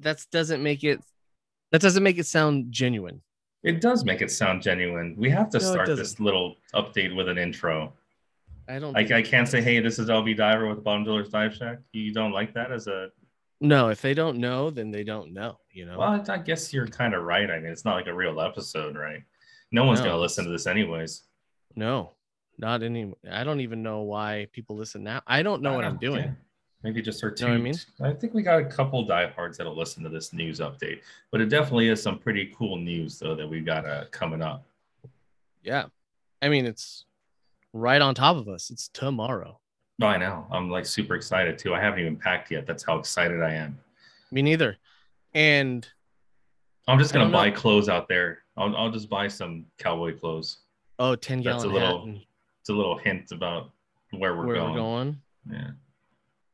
that doesn't make it that doesn't make it sound genuine. It does make it sound genuine. We have to No, start this little update with an intro. I don't. Like I can't say, "Hey, this is LB Diver with Bottom Dwellers Dive Shack." You don't like that as a no, if they don't know, then they don't know. You know. well. I guess you're kind of right. I mean, it's not like a real episode, right? No one's No. gonna listen to this anyways. No, not any. I don't even know why people listen now. I don't know I what don't- I'm doing. Maybe just our two. Know I mean? I think we got a couple diehards that'll listen to this news update, but it definitely is some pretty cool news though that we got uh, coming up. Yeah, I mean it's right on top of us. It's tomorrow. No, I know. I'm like super excited too. I haven't even packed yet. That's how excited I am. Me neither. And I'm just gonna buy know. clothes out there. I'll, I'll just buy some cowboy clothes. oh, 10 That's gallon a little- It's a little hint about where we're where going. we're going. Yeah,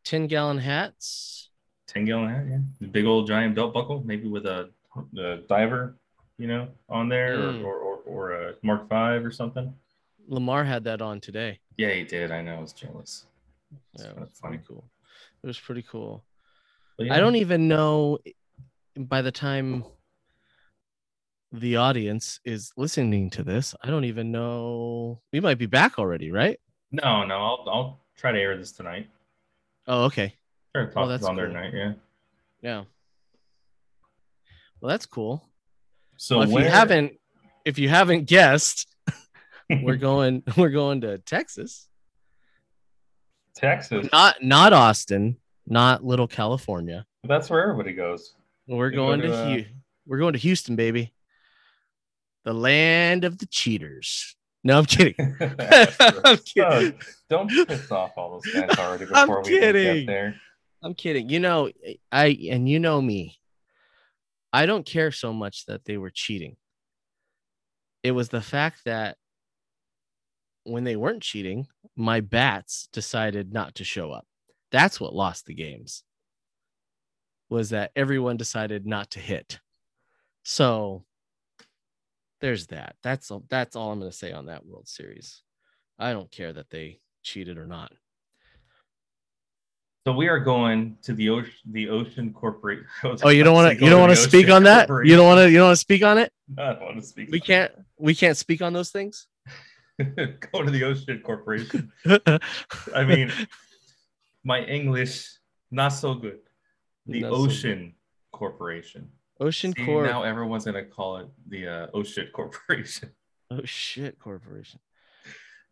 10 gallon hats. ten gallon hat. Yeah, big old giant belt buckle, maybe with a, a diver, you know, on there, Mm. or, or or or a Mark Five or something. Lamar had that on today. Yeah, he did. I know. I was jealous. It's Yeah, it was pretty funny. cool. It was pretty cool. But I don't even know by the time the audience is listening to this, I don't even know. We might be back already, right? No, no. I'll I'll try to air this tonight. Oh, okay. Talk Well, that's on cool. tonight. Yeah. Yeah. Well, that's cool. So well, if where, you haven't if you haven't guessed, we're going we're going to Texas. Texas. Not not Austin, not Little California. That's where everybody goes. We're go going to, to, uh, Hu- we're going to Houston, baby. The land of the cheaters. No, I'm kidding. I'm kidding. Oh, don't piss off all those guys already I'm we kidding. get there. I'm kidding. You know, I and you know me. I don't care so much that they were cheating. It was the fact that when they weren't cheating, my bats decided not to show up. That's what lost the games. Was that everyone decided not to hit. So there's that. That's all that's all I'm going to say on that World Series. I don't care that they cheated or not. So we are going to the ocean, the Ocean Corporation. Oh, you don't want to you don't want to speak on that? You don't want to you don't want to speak on it? I don't want to speak. We can't we can't speak on those things. go to the Ocean Corporation. I mean, my English not so good. The Not so Ocean Corporation. Ocean See, Corp. now everyone's gonna call it the uh, Ocean Corporation. Oh shit, corporation.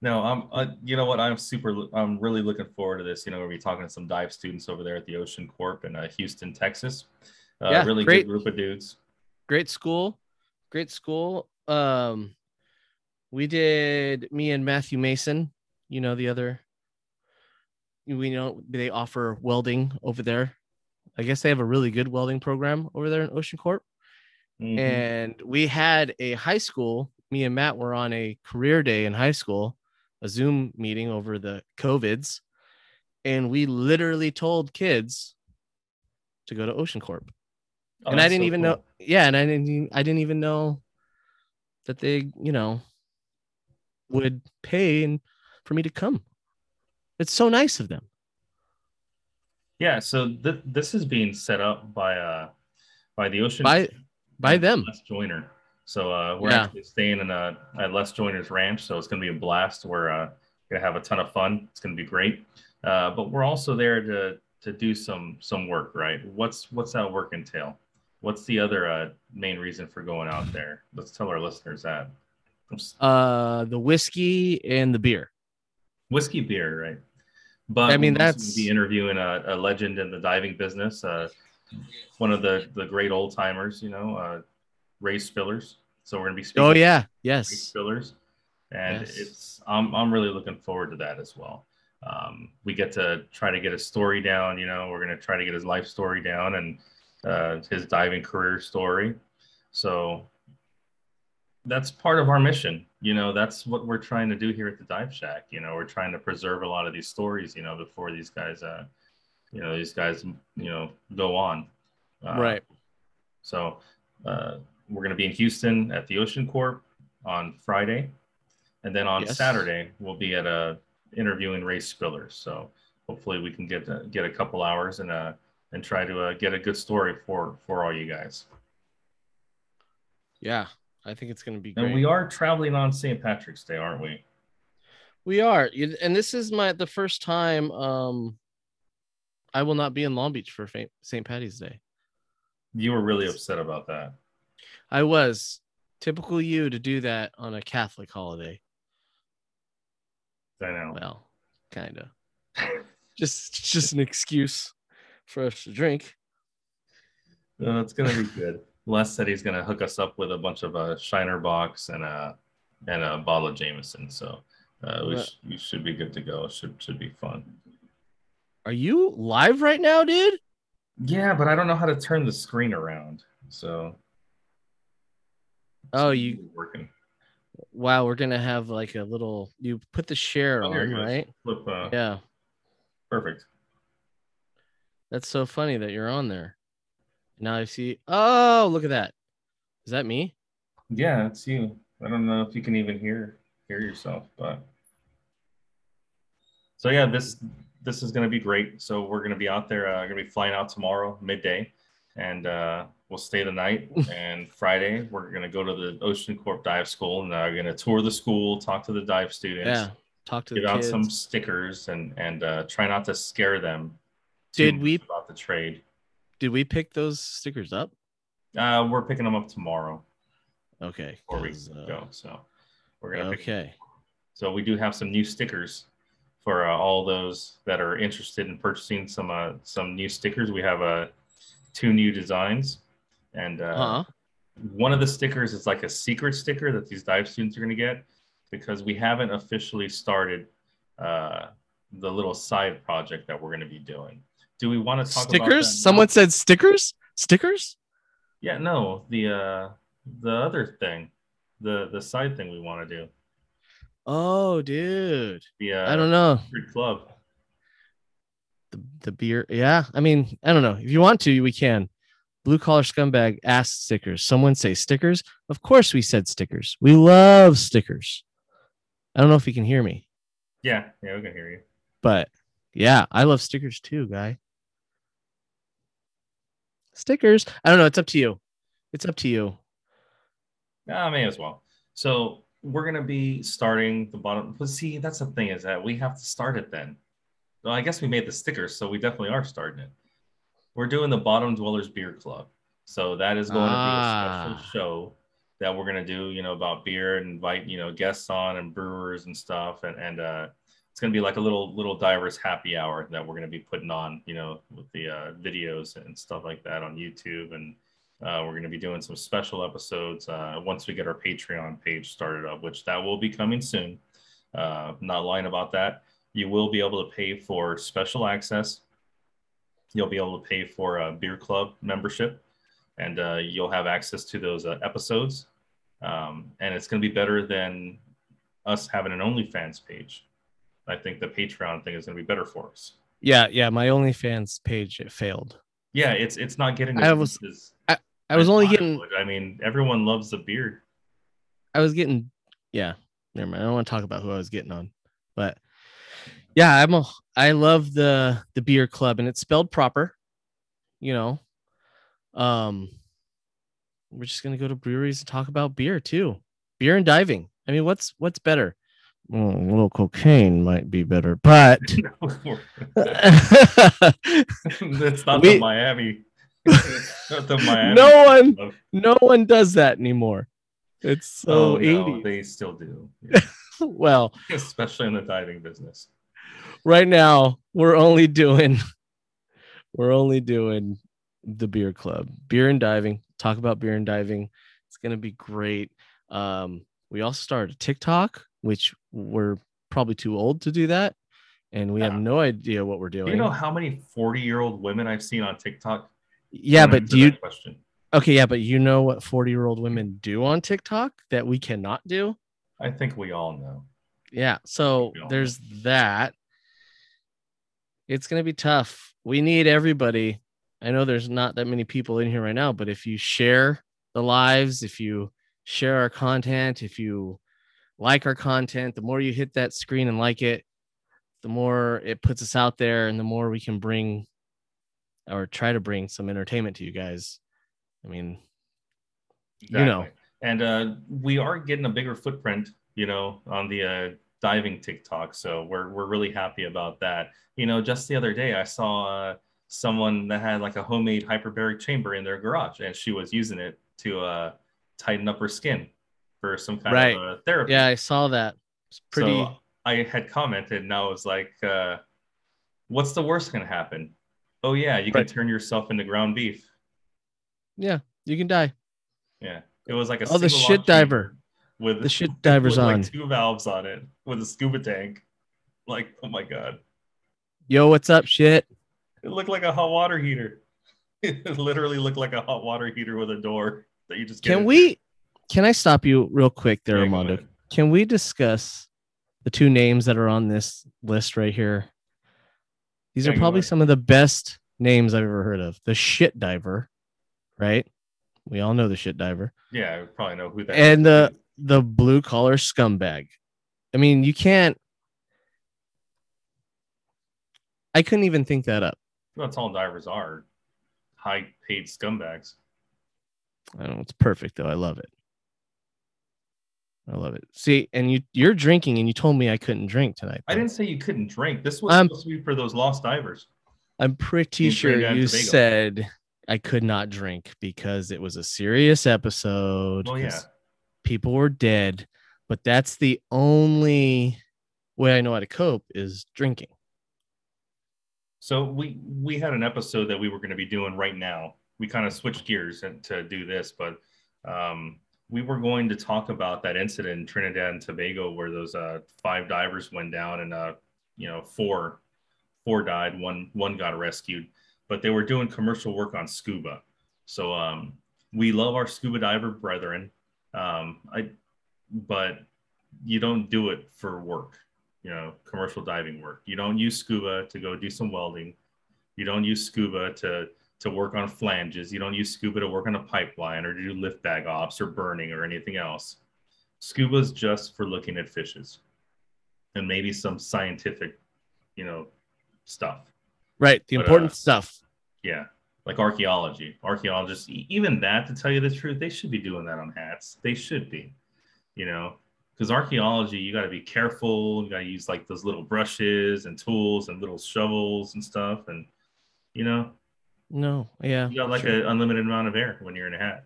No, I'm. Uh, you know what? I'm super. I'm really looking forward to this. You know, we'll be talking to some dive students over there at the Ocean Corp in uh, Houston, Texas. Uh, Yeah, really great. good group of dudes. Great school. Great school. Um we did me and Matthew Mason, you know the other we know they offer welding over there. I guess they have a really good welding program over there in Ocean Corp. Mhm. and we had a high school me and matt were on a career day in high school a zoom meeting over the covids and we literally told kids to go to ocean corp Oh, and i didn't so even cool. know yeah and i didn't even- i didn't even know that they you know would pay and for me to come it's so nice of them Yeah. So th- this is being set up by uh by the Ocean by by them Les Joyner. So uh, we're Yeah. actually staying in a at Les Joyner's ranch, so it's going to be a blast. We're uh, going to have a ton of fun. It's going to be great. Uh, but we're also there to to do some some work, right? What's what's that work entail? What's the other uh, main reason for going out there? Let's tell our listeners that. uh the whiskey and the beer Whiskey beer, right? But I mean, that's- be interviewing a, a legend in the diving business, uh, one of the the great old timers, you know, uh, Ray Spillers. So we're gonna be speaking oh yeah Ray yes Spillers, and Yes. it's I'm I'm really looking forward to that as well. Um, we get to try to get his story down. You know, we're gonna try to get his life story down and uh, his diving career story. So that's part of our mission. You know, that's what we're trying to do here at the Dive Shack. You know, we're trying to preserve a lot of these stories. You know, before these guys, uh, you know, these guys, you know, go on. Uh, right so uh, we're going to be in Houston at the Ocean Corp on Friday, and then on Yes. Saturday we'll be at a interviewing Ray Spillers. So hopefully we can get uh, get a couple hours and uh, and try to uh, get a good story for for all you guys. Yeah, I think it's going to be great. And we are traveling on St. Patrick's Day, aren't we? We are, and this is my the first time um I will not be in Long Beach for St. Patty's Day. You were really upset about that. I was typical you to do that on a Catholic holiday. I know. Well, kind of. just just an excuse for us to drink. No, it's gonna be good. Les said he's gonna hook us up with a bunch of a Shiner Bocks and a and a bottle of Jameson. So uh, we, sh- we should be good to go. Should should be fun. Are you live right now, dude? Yeah, but I don't know how to turn the screen around. So Oh, you working? wow, we're gonna have like a little you put the share Oh, on, right? Flip. Uh, Yeah. Perfect. That's so funny that you're on there. Now I see oh look at that. Is that me? Yeah, it's you. I don't know if you can even hear hear yourself, but so yeah, this this is going to be great. So we're going to be out there. Uh, going to be flying out tomorrow midday, and uh, we'll stay the night. and Friday we're going to go to the Ocean Corp Dive School, and uh, we're going to tour the school, talk to the dive students, Yeah. Talk to the give out kids. some stickers, and and uh, try not to scare them. Did we- about the trade? Did we pick those stickers up? Uh, we're picking them up tomorrow Okay. before we 'cause, uh, go. So we're gonna pick okay. So we do have some new stickers for uh, all those that are interested in purchasing some uh, some new stickers. We have uh, two new designs, and uh, Huh? one of the stickers is like a secret sticker that these dive students are going to get because we haven't officially started uh, the little side project that we're going to be doing. Do we want to talk about Stickers? Someone said stickers? Stickers? Yeah, no, the uh, the other thing, the the side thing we want to do. Oh, dude. Yeah, uh, I don't know. Club. The, the beer. Yeah. I mean, I don't know. If you want to, we can. Blue collar scumbag asked stickers. Someone say stickers. Of course, we said stickers. We love stickers. I don't know if you can hear me, Yeah, yeah, we can hear you. but yeah, I love stickers too, guy. Stickers. I don't know. It's up to you. It's up to you. Yeah, I may as well. So we're gonna be starting the bottom. But see, that's the thing is that we have to start it then. Well, I guess we made the stickers, so we definitely are starting it. We're doing the Bottom Dwellers Beer Club. So that is going to be a Ah. special show that we're gonna do, you know, about beer and invite, you know, guests on and brewers and stuff. And and uh it's gonna be like a little little divers happy hour that we're gonna be putting on, you know, with the uh, videos and stuff like that on YouTube and uh, we're going to be doing some special episodes uh, once we get our Patreon page started up, which that will be coming soon. Uh, not lying about that. You will be able to pay for special access. You'll be able to pay for a beer club membership, and uh, you'll have access to those uh, episodes. Um, and it's going to be better than us having an OnlyFans page. I think the Patreon thing is going to be better for us. Yeah, yeah. My OnlyFans page it failed. Yeah, it's it's not getting. I was- as- I was only getting would. I mean, everyone loves the beer. I was getting yeah, never mind. I don't want to talk about who I was getting on. But yeah, I'm a I love the the beer club and it's spelled proper, you know. Um we're just gonna go to breweries and talk about beer too. Beer and diving. I mean, what's what's better? Well, a little cocaine might be better, but That's not We- the Miami. not the Miami. no one no one does that anymore. It's so Oh, no, 80s. they still do, Yeah. Well, especially in the diving business. right now we're only doing we're only doing the beer club beer and diving talk about beer and diving it's going to be great um we also started a tiktok which we're probably too old to do that and we have no idea what we're Do doing you know how many 40 year old women I've seen on TikTok? yeah but do you question? okay yeah but you know what 40 year old women do on tiktok that we cannot do I think we all know. yeah so all know. there's that it's going to be tough we need everybody i know there's not that many people in here right now but if you share the lives if you share our content if you like our content the more you hit that screen and like it the more it puts us out there and the more we can bring or try to bring some entertainment to you guys. I mean, you know, and uh, we are getting a bigger footprint, you know, on the uh, diving TikTok. So we're we're really happy about that. You know, just the other day I saw uh, someone that had like a homemade hyperbaric chamber in their garage, and she was using it to uh, tighten up her skin for some kind Right. of uh, therapy. yeah, I saw that. It's pretty. So I had commented, and I was like, uh, "What's the worst going to happen? Oh yeah, you can Right. turn yourself into ground beef." yeah, you can die. Yeah, it was like a Oh, the shit diver. with The shit diver's with, on. like two valves on it with a scuba tank. Like, oh my god, Yo, what's up, shit? it looked like a hot water heater. It literally looked like a hot water heater with a door that you just Can we? Can I stop you real quick there, Yeah, Armando? Can we discuss the two names that are on this list right here? These Yeah, are probably some of the best names I've ever heard of. The shit diver, right? We all know the shit diver. Yeah, I probably know who that. And is. the the blue collar scumbag. I mean, you can't. I couldn't even think that up. that's all divers are, high paid scumbags. I don't know. It's perfect though. I love it. I love it. See, and you you're drinking, and you told me I couldn't drink tonight. I didn't say you couldn't drink. This was I'm- supposed to be for those lost divers. I'm pretty in sure you said I could not drink because it was a serious episode. Well, yeah. People were dead, but that's the only way I know how to cope is drinking. So we we had an episode that we were going to be doing right now. We kind of switched gears to do this, but um, we were going to talk about that incident in Trinidad and Tobago where those uh, five divers went down and uh, you know four four died, one one got rescued, but they were doing commercial work on scuba. So um, we love our scuba diver brethren, um, I but you don't do it for work you know, commercial diving work. You don't use scuba to go do some welding. You don't use scuba to to work on flanges. You don't use scuba to work on a pipeline or to do lift bag ops or burning or anything else. Scuba is just for looking at fishes and maybe some scientific, you know, stuff. Right. The But, important uh, stuff. Yeah, like archaeology. Archaeologists, even that, to tell you the truth, they should be doing that on hats. They should be, you know, because archaeology, you got to be careful. You got to use like those little brushes and tools and little shovels and stuff. And, you know, No. Yeah. you got like sure. an unlimited amount of air when you're in a hat.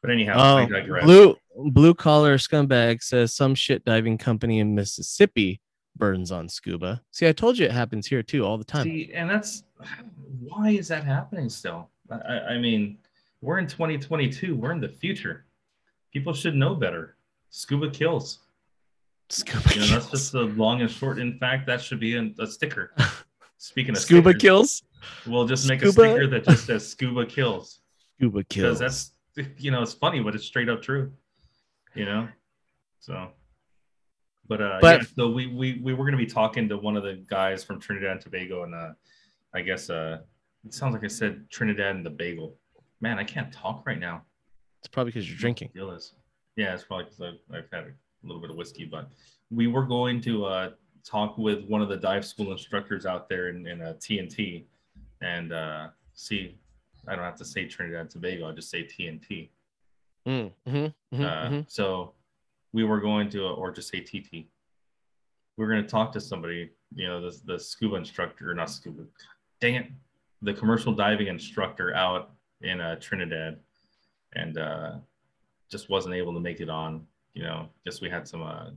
But anyhow, Oh, blue blue collar scumbag says some shit diving company in Mississippi burns on scuba. See, I told you it happens here too all the time. See, and that's why is that happening still? I, I mean, we're in 2022. We're in the future. People should know better. Scuba kills. scuba You know, that's just the long and short. In fact, that should be a, a sticker. Speaking of scuba stickers, kills. we'll just make a Scuba- sticker that just says "scuba kills" Scuba kills. because that's you know it's funny, but it's straight up true. You know, so. But uh, But- yeah, so we we we were gonna be talking to one of the guys from Trinidad and Tobago, and uh, I guess uh, it sounds like I said Trinidad and the Bagel. Man, I can't talk right now. it's probably because you're drinking. Yeah, it's probably because I've, I've had a little bit of whiskey, but we were going to uh, talk with one of the dive school instructors out there in, in uh, TNT and uh, see. I don't have to say Trinidad and Tobago. I'll just say TNT. Mm, mhm, mhm, Uh, mhm. So we were going to, or just say TT. We are going to talk to somebody, you know, the, the scuba instructor, not scuba, dang it, the commercial diving instructor out in uh, Trinidad, and uh, just wasn't able to make it on. You know, just we had some uh,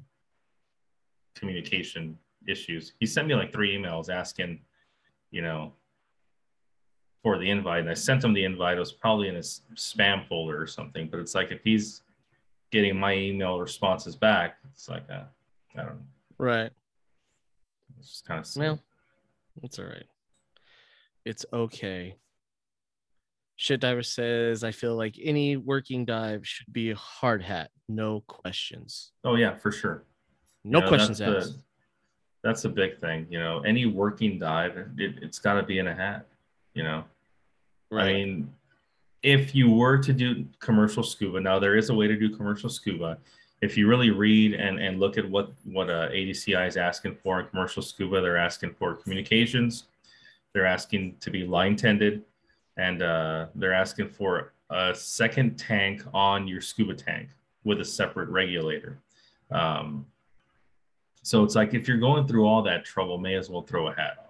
communication issues. He sent me like three emails asking, you know, for the invite. And I sent him the invite. It was probably in his spam folder or something. But it's like if he's getting my email responses back, it's like uh, I don't know. Right. It's just kind of Well, it's all right. It's okay. Shit diver says, I feel like any working dive should be a hard hat. No questions. oh yeah, for sure. No You know, questions that's asked. The, that's a big thing. You know, any working dive, it, it's got to be in a hat. You know, right. I mean, if you were to do commercial scuba, now there is a way to do commercial scuba. If you really read and, and look at what what uh, ADCI is asking for in commercial scuba, they're asking for communications, They're asking to be line tended, and uh, they're asking for a second tank on your scuba tank with a separate regulator. Um, so it's like if you're going through all that trouble, may as well throw a hat on.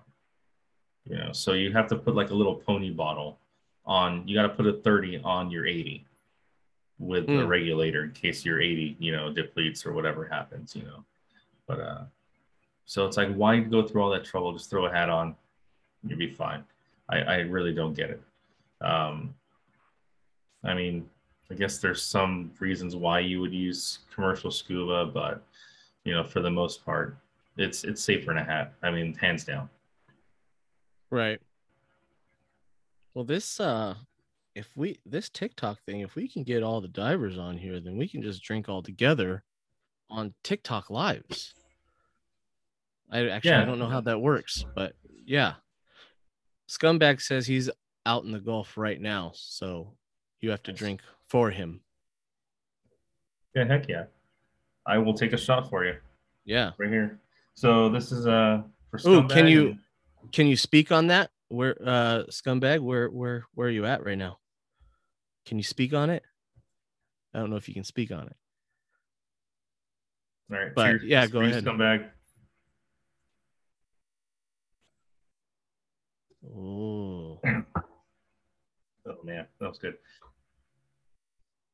You know, so you have to put like a little pony bottle on. You got to put a 30 on your 80 with mm. a regulator in case your 80, you know, depletes or whatever happens. You know, but uh, so it's like why go through all that trouble? Just throw a hat on, you'll be fine. I, I really don't get it. Um, I mean, I guess there's some reasons why you would use commercial scuba, but you know, for the most part, it's it's safer in a hat. I mean, hands down. Right. Well, this uh if we this TikTok thing, if we can get all the divers on here, then we can just drink all together on TikTok lives. I actually yeah. I don't know how that works, but yeah. Scumbag says he's out in the Gulf right now, so you have to drink for him. Yeah, heck yeah. I will take a shot for you. Yeah. Right here. So this is uh for Ooh, can you can you speak on that? Where uh scumbag, where where where are you at right now? Can you speak on it? I don't know if you can speak on it. All right. But cheers, yeah, go ahead. Scumbag. Oh. oh man, that was good.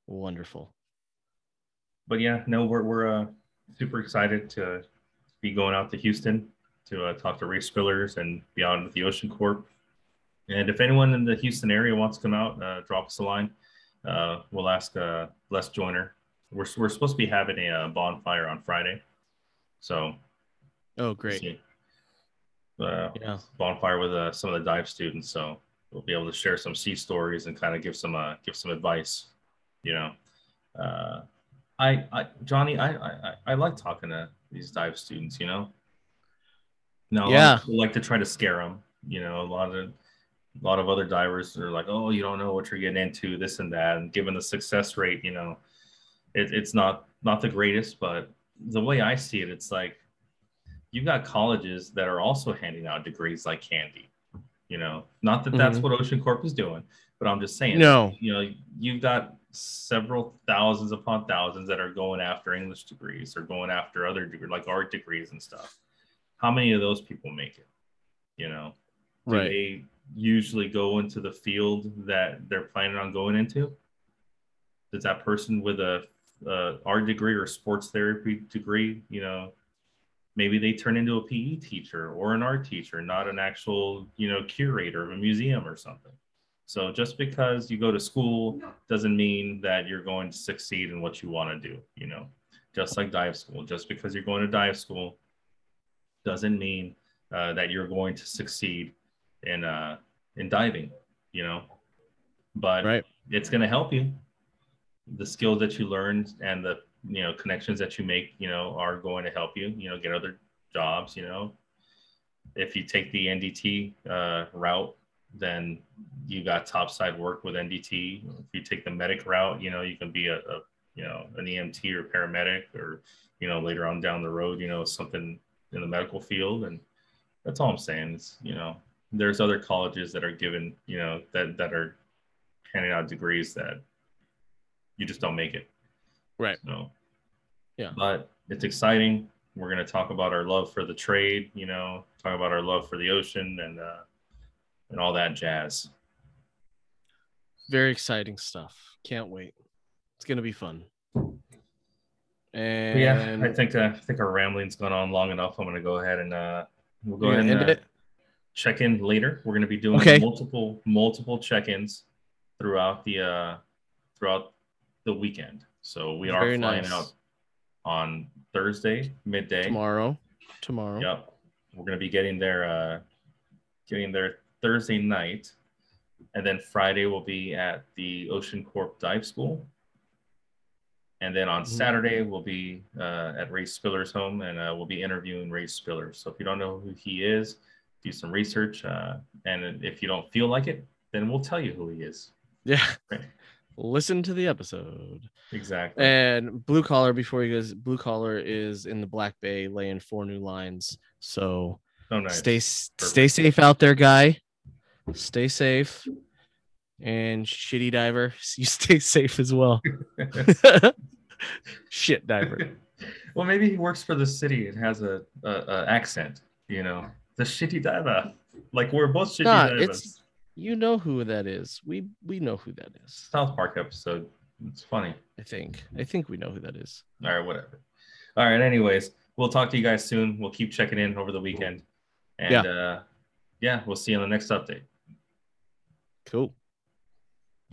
Wonderful. But yeah, no, we're we're uh, super excited to be going out to Houston to uh, talk to Ray Spillers and beyond with the Ocean Corp. And if anyone in the Houston area wants to come out, uh, drop us a line. Uh, we'll ask uh, Les Joyner. We're, we're supposed to be having a uh, bonfire on Friday. So, oh, great. Yeah. Bonfire with uh, some of the dive students. So we'll be able to share some sea stories and kind of give some uh, give some advice. You know, uh, I, I Johnny, I, I I like talking to these dive students. You know, no, yeah, I like to try to scare them. You know, a lot of a lot of other divers are like, oh, you don't know what you're getting into, this and that. And given the success rate, you know, it, it's not not the greatest, but the way I see it, it's like you've got colleges that are also handing out degrees like candy. You know, not that that's mm-hmm. what Ocean Corp is doing, but I'm just saying. No, you know, you've got several thousands upon thousands that are going after English degrees or going after other degrees like art degrees and stuff. How many of those people make it? You know, do right. they usually go into the field that they're planning on going into? Does that person with a, a art degree or sports therapy degree, you know, maybe they turn into a PE teacher or an art teacher, not an actual, you know, curator of a museum or something. So just because you go to school doesn't mean that you're going to succeed in what you want to do, you know. Just like dive school, just because you're going to dive school doesn't mean uh, that you're going to succeed in uh, in diving, you know. But right. it's going to help you. The skills that you learn and the you know connections that you make, you know, are going to help you, you know, get other jobs, you know. If you take the NDT uh, route, then you got topside work with NDT. If you take the medic route, you know, you can be a, a you know an EMT or paramedic or you know later on down the road, you know, something in the medical field. And that's all I'm saying. Is you know, there's other colleges that are given, you know, that that are handing out degrees that you just don't make it. Right. So, yeah. But it's exciting. We're going to talk about our love for the trade, you know, talk about our love for the ocean and uh, and all that jazz. Very exciting stuff. Can't wait. It's going to be fun. And yeah, I think uh, I think our rambling's gone on long enough. I'm going to go ahead and uh, we'll go ahead and uh, check in later. We're going to be doing okay. multiple multiple check-ins throughout the uh, throughout the weekend. So we are Very flying nice. out on Thursday midday tomorrow. Tomorrow. Yep. We're going to be getting there uh, getting there Thursday night, and then Friday will be at the Ocean Corp Dive School. And then on mm-hmm. Saturday, we'll be uh, at Ray Spiller's home and uh, we'll be interviewing Ray Spiller. So if you don't know who he is, do some research. Uh, and if you don't feel like it, then we'll tell you who he is. Yeah. Right. Listen to the episode. Exactly. And blue collar before he goes, blue collar is in the Black Bay laying four new lines. So Oh, nice. Stay stay safe out there, guy. Stay safe. And shitty diver, you stay safe as well. Shit diver. well, maybe he works for the city and has a, a, a accent. You know, the shitty diver. Like we're both shitty Nah, divers. it's you know who that is. We we know who that is. South Park episode. It's funny. I think. I think we know who that is. All right, whatever. All right. Anyways, we'll talk to you guys soon. We'll keep checking in over the weekend. And Yeah. uh, yeah, we'll see you on the next update. Cool.